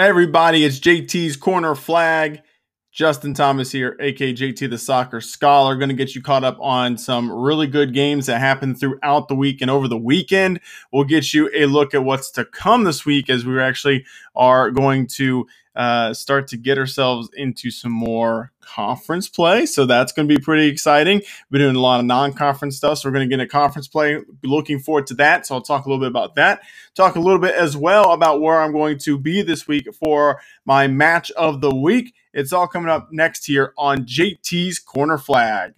Everybody, it's JT's Corner Flag. Justin Thomas here, aka JT the Soccer Scholar, going to get you caught up on some really good games that happened throughout the week and over the weekend. We'll get you a look at what's to come this week as we're actually are going to uh, start to get ourselves into some more conference play. So that's going to be pretty exciting. We're doing a lot of non-conference stuff, so we're going to get a conference play. Looking forward to that. So I'll talk a little bit about that. Talk a little bit as well about where I'm going to be this week for my match of the week. It's all coming up next here on JT's Corner Flag.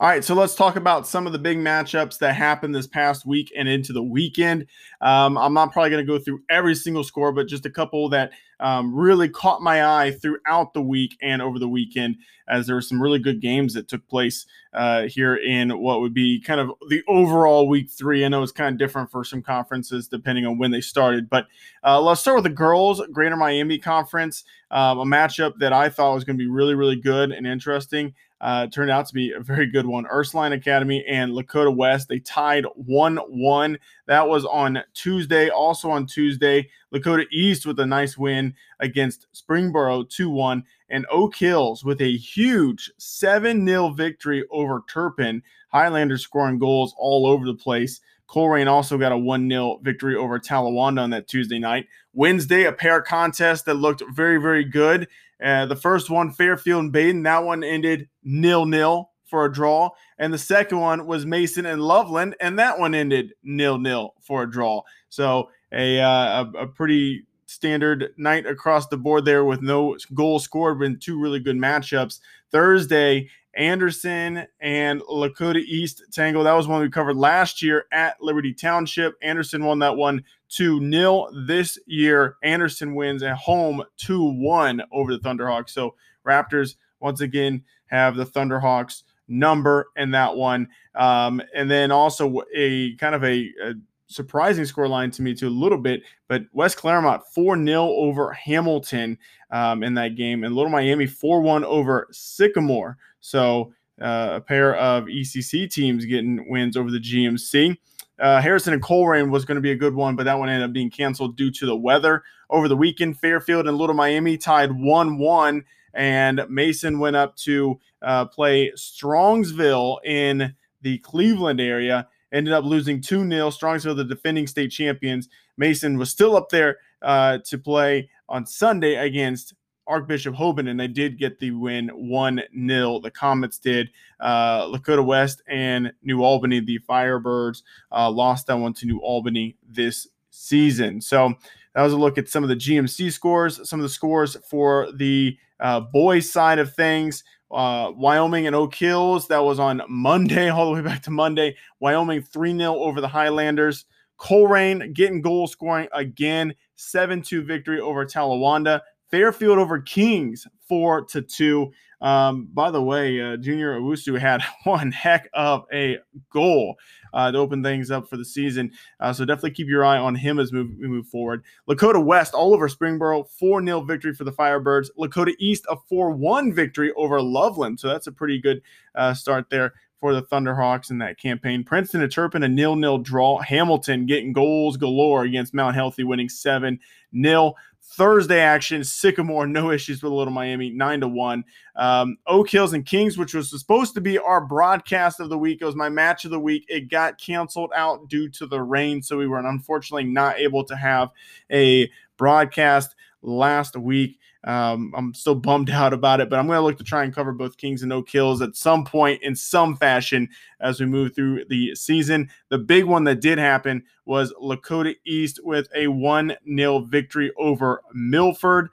All right, so let's talk about some of the big matchups that happened this past week and into the weekend. Um, I'm not probably going to go through every single score, but just a couple that um, really caught my eye throughout the week and over the weekend, as there were some really good games that took place uh, here in what would be kind of the overall week three. I know it's kind of different for some conferences depending on when they started, but uh, let's start with the girls' Greater Miami Conference, um, a matchup that I thought was going to be really, really good and interesting uh, turned out to be a very good one. Ursuline Academy and Lakota West, they tied 1 1. That was on Tuesday. Also on Tuesday, Lakota East with a nice win against Springboro 2 1. And Oak Hills with a huge 7 0 victory over Turpin. Highlanders scoring goals all over the place. Colerain also got a 1 0 victory over Talawanda on that Tuesday night. Wednesday, a pair of contest that looked very, very good. Uh, the first one, Fairfield and Badin, that one ended nil nil for a draw. And the second one was Mason and Loveland, and that one ended nil nil for a draw. So a, uh, a, a pretty standard night across the board there with no goal scored, but two really good matchups. Thursday, Anderson and Lakota East Tango. That was one we covered last year at Liberty Township. Anderson won that one 2 0. This year, Anderson wins at home 2 1 over the Thunderhawks. So, Raptors once again have the Thunderhawks number in that one. Um, and then also a kind of a, a surprising scoreline to me too a little bit, but West Clermont 4 0 over Hamilton um, in that game, and Little Miami 4 1 over Sycamore. So uh, a pair of ECC teams getting wins over the GMC. Uh, Harrison and Colerain was going to be a good one, but that one ended up being canceled due to the weather. Over the weekend, Fairfield and Little Miami tied 1 1, and Mason went up to uh, play Strongsville in the Cleveland area ended up losing 2 0. Strongsville, the defending state champions. Mason was still up there uh, to play on Sunday against Archbishop Hoban, and they did get the win 1 0. The Comets did. Uh, Lakota West and New Albany, the Firebirds, uh, lost that one to New Albany this season. So that was a look at some of the GMC scores, some of the scores for the uh, boys' side of things uh, Wyoming and Oak Hills. That was on Monday, all the way back to Monday. Wyoming 3 0 over the Highlanders. Colerain getting goal scoring again, 7 2 victory over Talawanda. Fairfield over Kings, 4 to 2. Um, by the way, uh, Junior Owusu had one heck of a goal uh, to open things up for the season. Uh, so definitely keep your eye on him as move, we move forward. Lakota West all over Springboro, 4 0 victory for the Firebirds. Lakota East, a 4 1 victory over Loveland. So that's a pretty good uh, start there for the Thunderhawks in that campaign. Princeton and Turpin, a nil-nil draw. Hamilton getting goals galore against Mount Healthy, winning 7 0. Thursday action, Sycamore, no issues with Little Miami, nine to one. Um, Oak Hills and Kings, which was supposed to be our broadcast of the week, it was my match of the week. It got canceled out due to the rain, so we were unfortunately not able to have a broadcast last week. Um, I'm still bummed out about it, but I'm going to look to try and cover both Kings and Oak Hills at some point in some fashion as we move through the season. The big one that did happen was Lakota East with a 1 0 victory over Milford.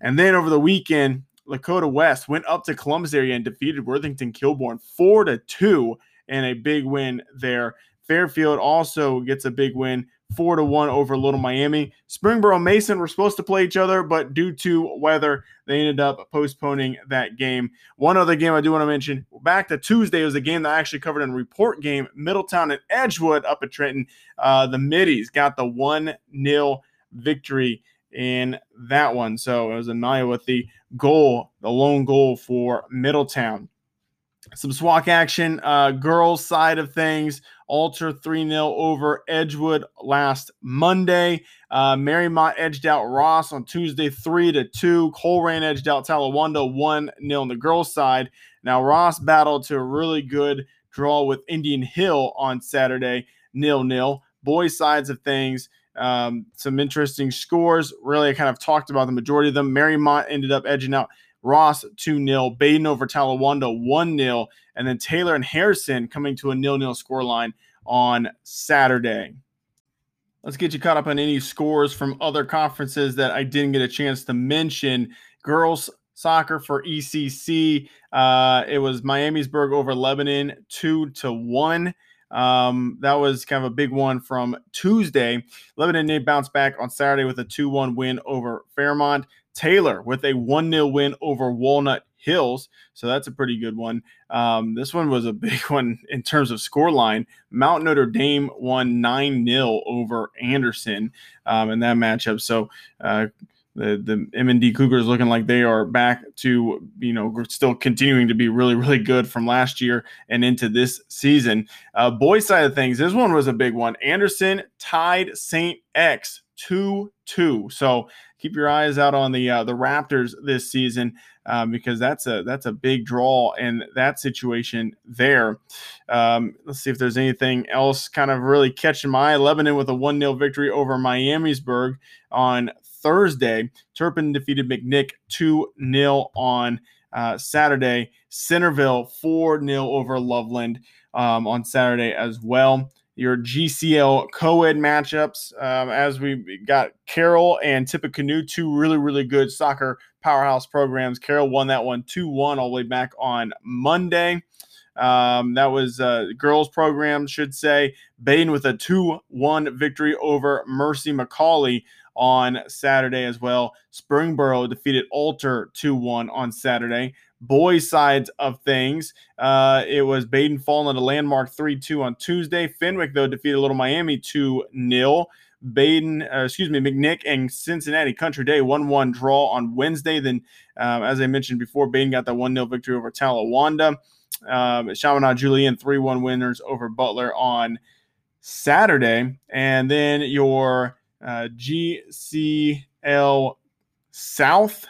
And then over the weekend, Lakota West went up to Columbus area and defeated Worthington Kilbourne 4 to 2 and a big win there. Fairfield also gets a big win four to one over Little Miami. Springboro Mason were supposed to play each other, but due to weather, they ended up postponing that game. One other game I do want to mention back to Tuesday it was a game that I actually covered in report game. Middletown and Edgewood up at Trenton. Uh, the Middies got the one 0 victory in that one. So it was Anaya with the goal, the lone goal for Middletown some SWAC action, uh, girls side of things. Alter 3 0 over Edgewood last Monday. Uh, Mariemont edged out Ross on Tuesday 3 to 2. Colerain edged out Talawanda 1 0 on the girls' side. Now, Ross battled to a really good draw with Indian Hill on Saturday, nil nil. Boys' sides of things, um, some interesting scores. Really, I kind of talked about the majority of them. Mariemont ended up edging out Ross 2 0, Badin over Talawanda 1 0, and then Taylor and Harrison coming to a nil nil scoreline on Saturday. Let's get you caught up on any scores from other conferences that I didn't get a chance to mention. Girls soccer for ECC. Uh, it was Miamisburg over Lebanon, two to one. Um, that was kind of a big one from Tuesday. Lebanon did bounce back on Saturday with a 2 1 win over Fairmont. Taylor with a 1 0 win over Walnut Hills. So that's a pretty good one. Um, this one was a big one in terms of scoreline. Mount Notre Dame won 9 0 over Anderson um, in that matchup. So, uh, the the M&D Cougars looking like they are back to you know still continuing to be really really good from last year and into this season. Uh, boys side of things, this one was a big one. Anderson tied Saint X two two. So keep your eyes out on the uh, the Raptors this season um, because that's a that's a big draw in that situation there. Um, let's see if there's anything else kind of really catching my eye. Lebanon with a one 0 victory over Miamisburg on Thursday. Turpin defeated McNick 2 0 on uh, Saturday. Centerville 4 0 over Loveland um, on Saturday as well. Your GCL co ed matchups, um, as we got Carroll and Tippecanoe, two really, really good soccer powerhouse programs. Carroll won that one 2 1 all the way back on Monday. Um, that was uh, girls program, should say. Badin with a 2 1 victory over Mercy McAuley on Saturday as well. Springboro defeated Alter 2 1 on Saturday. Boys' sides of things, uh, it was Badin falling a landmark 3 2 on Tuesday. Fenwick, though, defeated Little Miami 2 0. Badin, uh, excuse me, McNick and Cincinnati Country Day 1 1 draw on Wednesday. Then, um, as I mentioned before, Badin got that 1 0 victory over Talawanda. Um, Chaminade Julienne 3 1 winners over Butler on Saturday. And then your uh, GCL South.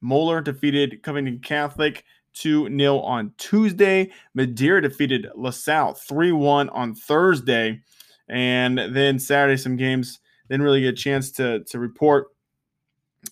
Moeller defeated Covington Catholic 2 0 on Tuesday. Madeira defeated LaSalle 3 1 on Thursday. And then Saturday, some games didn't really get a chance to, to report.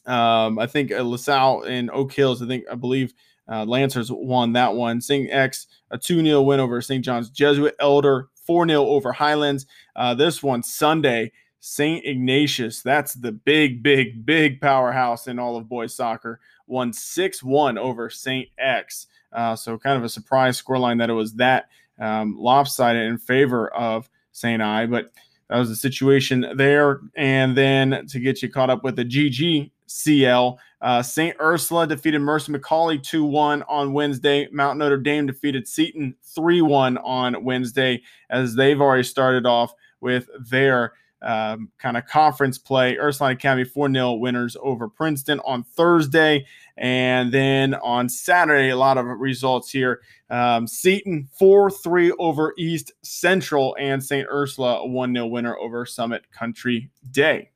Um, I think uh, LaSalle and Oak Hills, I think, I believe uh, Lancers won that one. St. X, a 2 0 win over St. John's Jesuit. Elder, 4 0 over Highlands. Uh, this one, Sunday, St. Ignatius, that's the big, big, big powerhouse in all of boys soccer, won 6 1 over St. X. Uh, so, kind of a surprise scoreline that it was that um, lopsided in favor of St. I. But that was the situation there. And then to get you caught up with the GGCL, uh, St. Ursula defeated Mercy McAuley 2 1 on Wednesday. Mount Notre Dame defeated Seton 3 1 on Wednesday, as they've already started off with their um, kind of conference play. Ursuline Academy 4 0 winners over Princeton on Thursday. And then on Saturday, a lot of results here. Um, Seton 4 3 over East Central, and St. Ursula a 1 0 winner over Summit Country Day.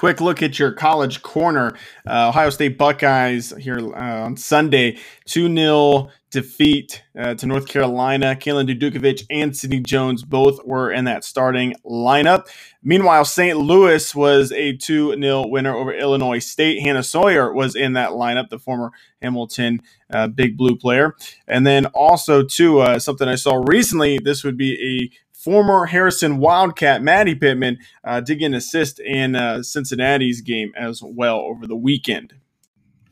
Quick look at your college corner. Uh, Ohio State Buckeyes here uh, on Sunday, 2 0 defeat uh, to North Carolina. Kalen Dudukovic and Sidney Jones both were in that starting lineup. Meanwhile, St. Louis was a 2 0 winner over Illinois State. Hannah Sawyer was in that lineup, the former Hamilton uh, Big Blue player. And then also, too, uh, something I saw recently, this would be a Former Harrison Wildcat Maddie Pittman uh, did get an assist in uh, Cincinnati's game as well over the weekend.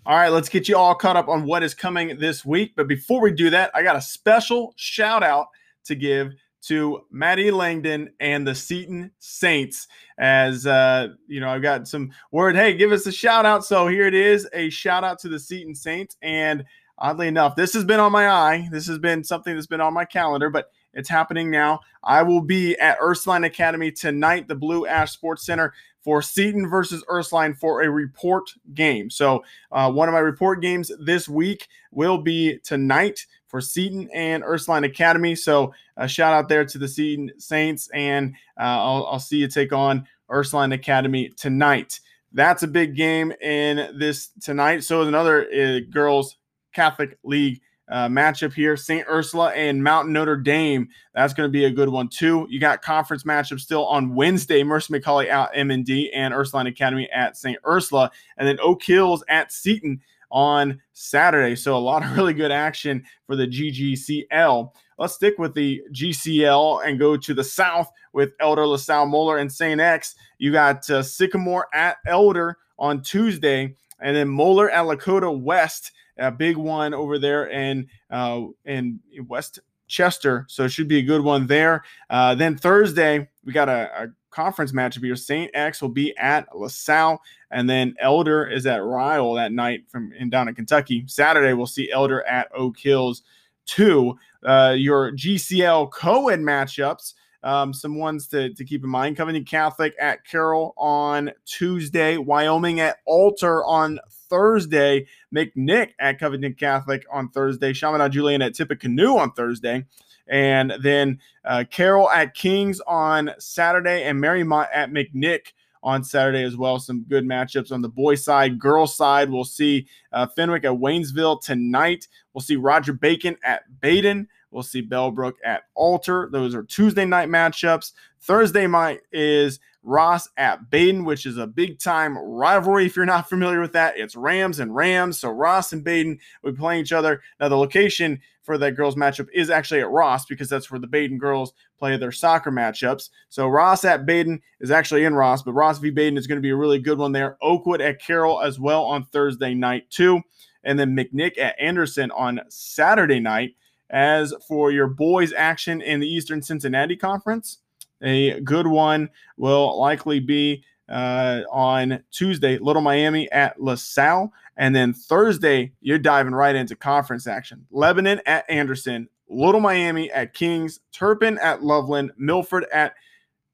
All right, let's get you all caught up on what is coming this week. But before we do that, I got a special shout out to give to Maddie Langdon and the Seton Saints. As uh, you know, I've got some word. Hey, give us a shout out. So here it is, a shout out to the Seton Saints. And oddly enough, this has been on my eye. This has been something that's been on my calendar. But it's happening now. I will be at Ursuline Academy tonight, the Blue Ash Sports Center for Seton versus Ursuline for a report game. So, uh, one of my report games this week will be tonight for Seton and Ursuline Academy. So, a shout out there to the Seton Saints, and uh, I'll, I'll see you take on Ursuline Academy tonight. That's a big game in this tonight. So is another uh, girls Catholic League uh, matchup here. St. Ursula and Mount Notre Dame. That's going to be a good one too. You got conference matchup still on Wednesday. Mercy McAuley at M&D and Ursuline Academy at St. Ursula, and then Oak Hills at Seton on Saturday. So a lot of really good action for the GGCL. Let's stick with the GCL and go to the South with Elder LaSalle Moeller and St. X. You got uh, Sycamore at Elder on Tuesday, and then Moeller at Lakota West, a big one over there in uh, in West Chester. So it should be a good one there. Uh, then Thursday, we got a, a conference matchup here. St. X will be at LaSalle, and then Elder is at Ryle that night from in down in Kentucky. Saturday, we'll see Elder at Oak Hills. Two, uh, your GCL co-ed matchups. Um, some ones to, to keep in mind. Covington Catholic at Carroll on Tuesday, Wyoming at Alter on Thursday, McNick at Covington Catholic on Thursday, Chaminade Julienne at Tippecanoe on Thursday, and then uh, Carroll at Kings on Saturday, and Mariemont at McNick on Saturday as well. Some good matchups on the boys' side. girls' side, we'll see uh, Fenwick at Waynesville tonight. We'll see Roger Bacon at Badin. We'll see Bellbrook at Alter. Those are Tuesday night matchups. Thursday night is Ross at Badin, which is a big time rivalry. If you're not familiar with that, it's Rams and Rams. So Ross and Badin will be playing each other. Now, the location for that girls matchup is actually at Ross because that's where the Badin girls play their soccer matchups. So Ross at Badin is actually in Ross, but Ross v. Badin is going to be a really good one there. Oakwood at Carroll as well on Thursday night, too. And then McNick at Anderson on Saturday night. As for your boys' action in the Eastern Cincinnati Conference, a good one will likely be uh, on Tuesday, Little Miami at LaSalle. And then Thursday, you're diving right into conference action. Lebanon at Anderson, Little Miami at Kings, Turpin at Loveland, Milford at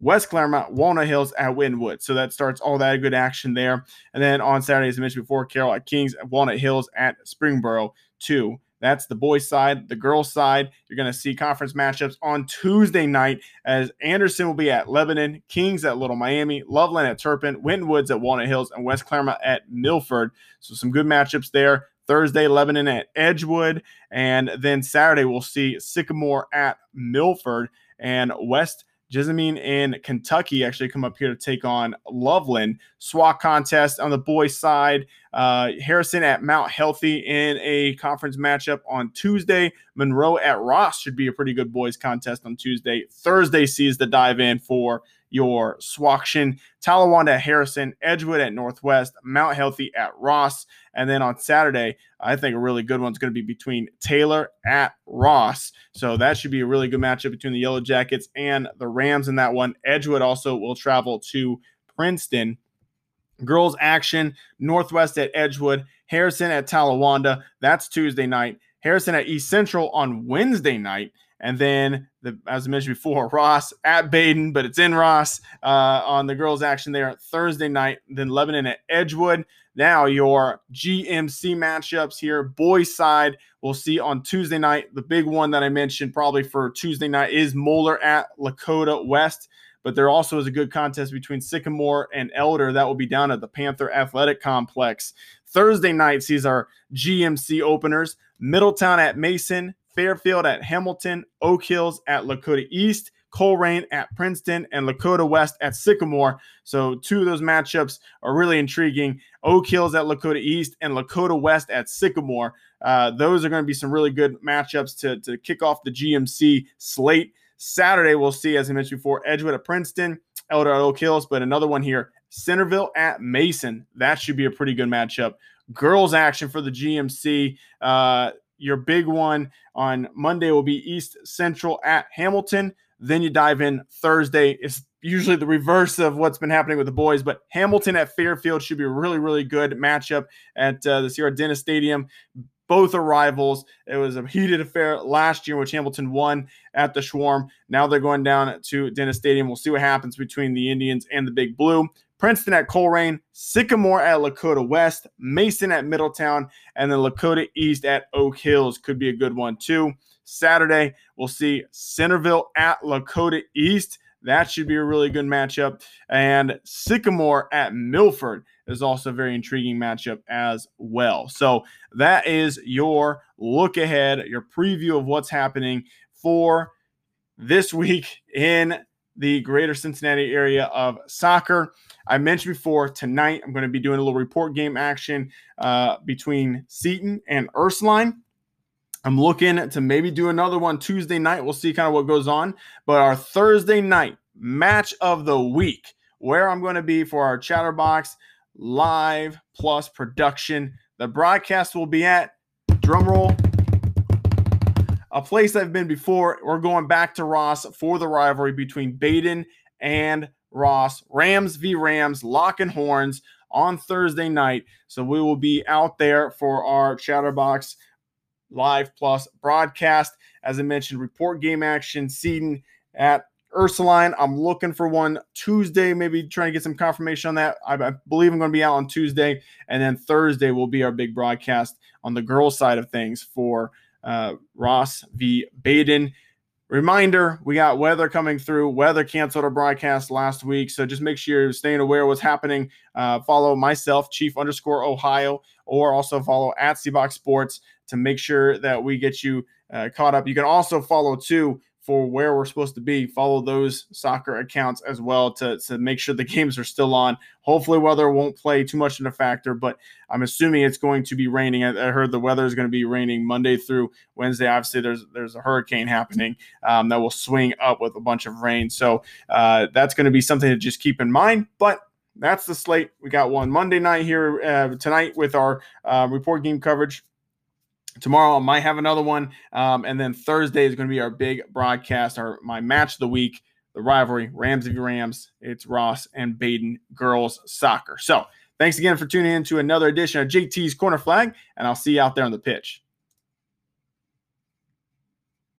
West Clermont, Walnut Hills at Winton Woods. So that starts all that good action there. And then on Saturday, as I mentioned before, Carroll at Kings, Walnut Hills at Springboro, too. That's the boys' side. The girls' side, you're going to see conference matchups on Tuesday night as Anderson will be at Lebanon, Kings at Little Miami, Loveland at Turpin, Winton Woods at Walnut Hills, and West Clermont at Milford. So some good matchups there. Thursday, Lebanon at Edgewood. And then Saturday, we'll see Sycamore at Milford and West Jessamine in Kentucky actually come up here to take on Loveland. SWAC contest on the boys' side. Uh, Harrison at Mount Healthy in a conference matchup on Tuesday. Monroe at Ross should be a pretty good boys' contest on Tuesday. Thursday sees the dive in for your Swaction, Talawanda Harrison, Edgewood at Northwest, Mount Healthy at Ross. And then on Saturday, I think a really good one's going to be between Taylor at Ross. So that should be a really good matchup between the Yellow Jackets and the Rams in that one. Edgewood also will travel to Princeton. Girls action, Northwest at Edgewood, Harrison at Talawanda. That's Tuesday night. Harrison at East Central on Wednesday night. And then, the, as I mentioned before, Ross at Badin, but it's in Ross uh, on the girls' action there Thursday night. Then Lebanon at Edgewood. Now, your GMC matchups here, boys' side, we'll see on Tuesday night. The big one that I mentioned probably for Tuesday night is Moeller at Lakota West. But there also is a good contest between Sycamore and Elder that will be down at the Panther Athletic Complex. Thursday night sees our GMC openers Middletown at Mason, Fairfield at Hamilton, Oak Hills at Lakota East, Colerain at Princeton, and Lakota West at Sycamore. So, two of those matchups are really intriguing. Oak Hills at Lakota East and Lakota West at Sycamore. Uh, those are going to be some really good matchups to, to kick off the GMC slate. Saturday, we'll see, as I mentioned before, Edgewood at Princeton, at Oak but another one here, Centerville at Mason. That should be a pretty good matchup. Girls action for the GMC. Uh, your big one on Monday will be East Central at Hamilton. Then you dive in Thursday. It's usually the reverse of what's been happening with the boys, but Hamilton at Fairfield should be a really, really good matchup at uh, the Sierra Dennis Stadium. Both are rivals. It was a heated affair last year, which Hamilton won at the Schwarm. Now they're going down to Dennis Stadium. We'll see what happens between the Indians and the Big Blue. Princeton at Colerain, Sycamore at Lakota West, Mason at Middletown, and then Lakota East at Oak Hills could be a good one too. Saturday, we'll see Centerville at Lakota East. That should be a really good matchup. And Sycamore at Milford is also a very intriguing matchup as well. So that is your look ahead, your preview of what's happening for this week in the greater Cincinnati area of soccer. I mentioned before tonight I'm going to be doing a little report game action uh, between Seton and Ursuline. I'm looking to maybe do another one Tuesday night. We'll see kind of what goes on. But our Thursday night match of the week, where I'm going to be for our Chatterbox live plus production. The broadcast will be at drumroll a place I've been before. We're going back to Ross for the rivalry between Badin and Ross. Rams v. Rams, lock and horns on Thursday night. So we will be out there for our Chatterbox Live Plus broadcast. As I mentioned, report game action, Seton at Ursuline. I'm looking for one Tuesday, maybe trying to get some confirmation on that. I, I believe I'm going to be out on Tuesday. And then Thursday will be our big broadcast on the girls' side of things for uh, Ross v. Badin. Reminder, we got weather coming through. Weather canceled our broadcast last week. So just make sure you're staying aware of what's happening. Uh, follow myself, Chief underscore Ohio, or also follow at Seabox Sports to make sure that we get you uh, caught up. You can also follow too for where we're supposed to be. Follow those soccer accounts as well to, to make sure the games are still on. Hopefully, weather won't play too much in a factor, but I'm assuming it's going to be raining. I, I heard the weather is going to be raining Monday through Wednesday. Obviously, there's there's a hurricane happening um, that will swing up with a bunch of rain, so uh, that's going to be something to just keep in mind. But that's the slate. We got one Monday night here uh, tonight with our uh, report game coverage Tomorrow I might have another one, um, and then Thursday is going to be our big broadcast, our my match of the week, the rivalry Rams v Rams. It's Ross and Badin girls soccer. So thanks again for tuning in to another edition of JT's Corner Flag, and I'll see you out there on the pitch.